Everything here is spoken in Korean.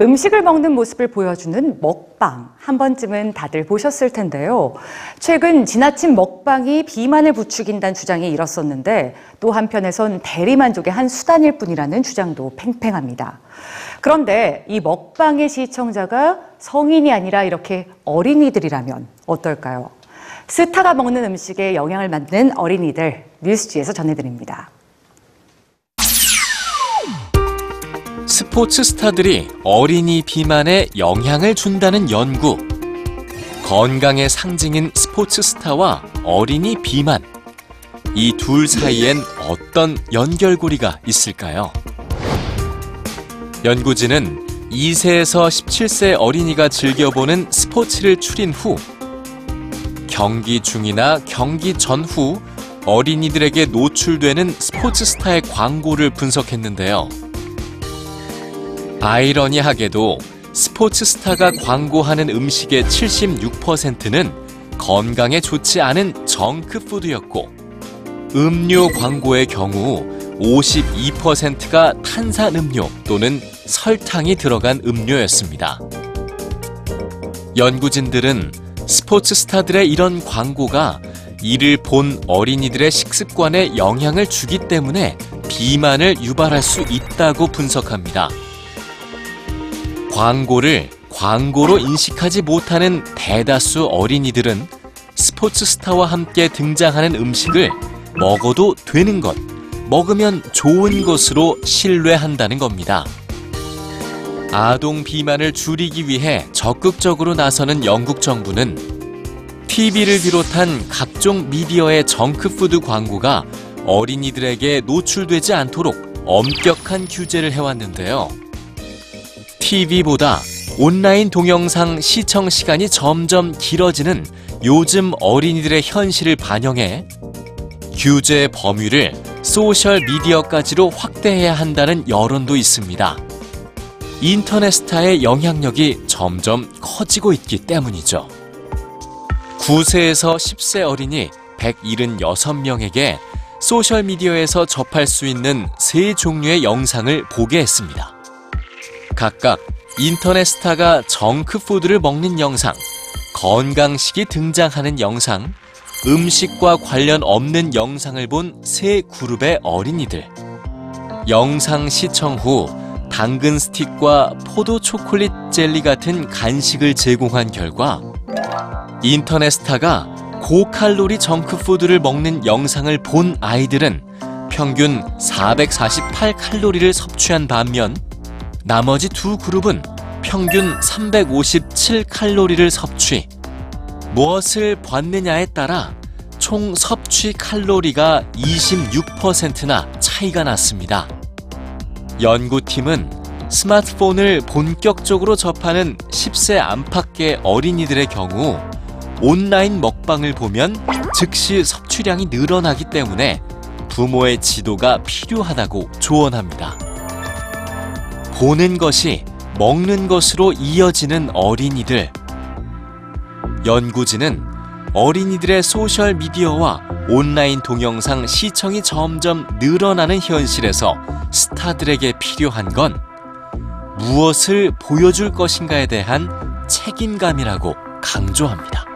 음식을 먹는 모습을 보여주는 먹방. 한 번쯤은 다들 보셨을 텐데요. 최근 지나친 먹방이 비만을 부추긴다는 주장이 일었었는데 또 한편에선 대리만족의 한 수단일 뿐이라는 주장도 팽팽합니다. 그런데 이 먹방의 시청자가 성인이 아니라 이렇게 어린이들이라면 어떨까요? 스타가 먹는 음식에 영향을 받는 어린이들 뉴스지에서 전해드립니다. 스포츠 스타들이 어린이 비만에 영향을 준다는 연구. 건강의 상징인 스포츠 스타와 어린이 비만. 이 둘 사이엔 어떤 연결고리가 있을까요? 연구진은 2세에서 17세 어린이가 즐겨보는 스포츠를 추린 후 경기 중이나 경기 전후 어린이들에게 노출되는 스포츠 스타의 광고를 분석했는데요. 아이러니하게도 스포츠 스타가 광고하는 음식의 76%는 건강에 좋지 않은 정크푸드였고 음료 광고의 경우 52%가 탄산음료 또는 설탕이 들어간 음료였습니다. 연구진들은 스포츠 스타들의 이런 광고가 이를 본 어린이들의 식습관에 영향을 주기 때문에 비만을 유발할 수 있다고 분석합니다. 광고를 광고로 인식하지 못하는 대다수 어린이들은 스포츠 스타와 함께 등장하는 음식을 먹어도 되는 것, 먹으면 좋은 것으로 신뢰한다는 겁니다. 아동 비만을 줄이기 위해 적극적으로 나서는 영국 정부는 TV를 비롯한 각종 미디어의 정크푸드 광고가 어린이들에게 노출되지 않도록 엄격한 규제를 해왔는데요. TV보다 온라인 동영상 시청 시간이 점점 길어지는 요즘 어린이들의 현실을 반영해 규제 범위를 소셜 미디어까지로 확대해야 한다는 여론도 있습니다. 인터넷 스타의 영향력이 점점 커지고 있기 때문이죠. 9세에서 10세 어린이 176명에게 소셜미디어에서 접할 수 있는 세 종류의 영상을 보게 했습니다. 각각 인터넷 스타가 정크푸드를 먹는 영상, 건강식이 등장하는 영상, 음식과 관련 없는 영상을 본 세 그룹의 어린이들. 영상 시청 후 당근 스틱과 포도 초콜릿 젤리 같은 간식을 제공한 결과 인터넷 스타가 고칼로리 정크푸드를 먹는 영상을 본 아이들은 평균 448칼로리를 섭취한 반면 나머지 두 그룹은 평균 357칼로리를 섭취. 무엇을 봤느냐에 따라 총 섭취 칼로리가 26%나 차이가 났습니다. 연구팀은 스마트폰을 본격적으로 접하는 10세 안팎의 어린이들의 경우 온라인 먹방을 보면 즉시 섭취량이 늘어나기 때문에 부모의 지도가 필요하다고 조언합니다. 보는 것이 먹는 것으로 이어지는 어린이들. 연구진은 어린이들의 소셜 미디어와 온라인 동영상 시청이 점점 늘어나는 현실에서 스타들에게 필요한 건 무엇을 보여줄 것인가에 대한 책임감이라고 강조합니다.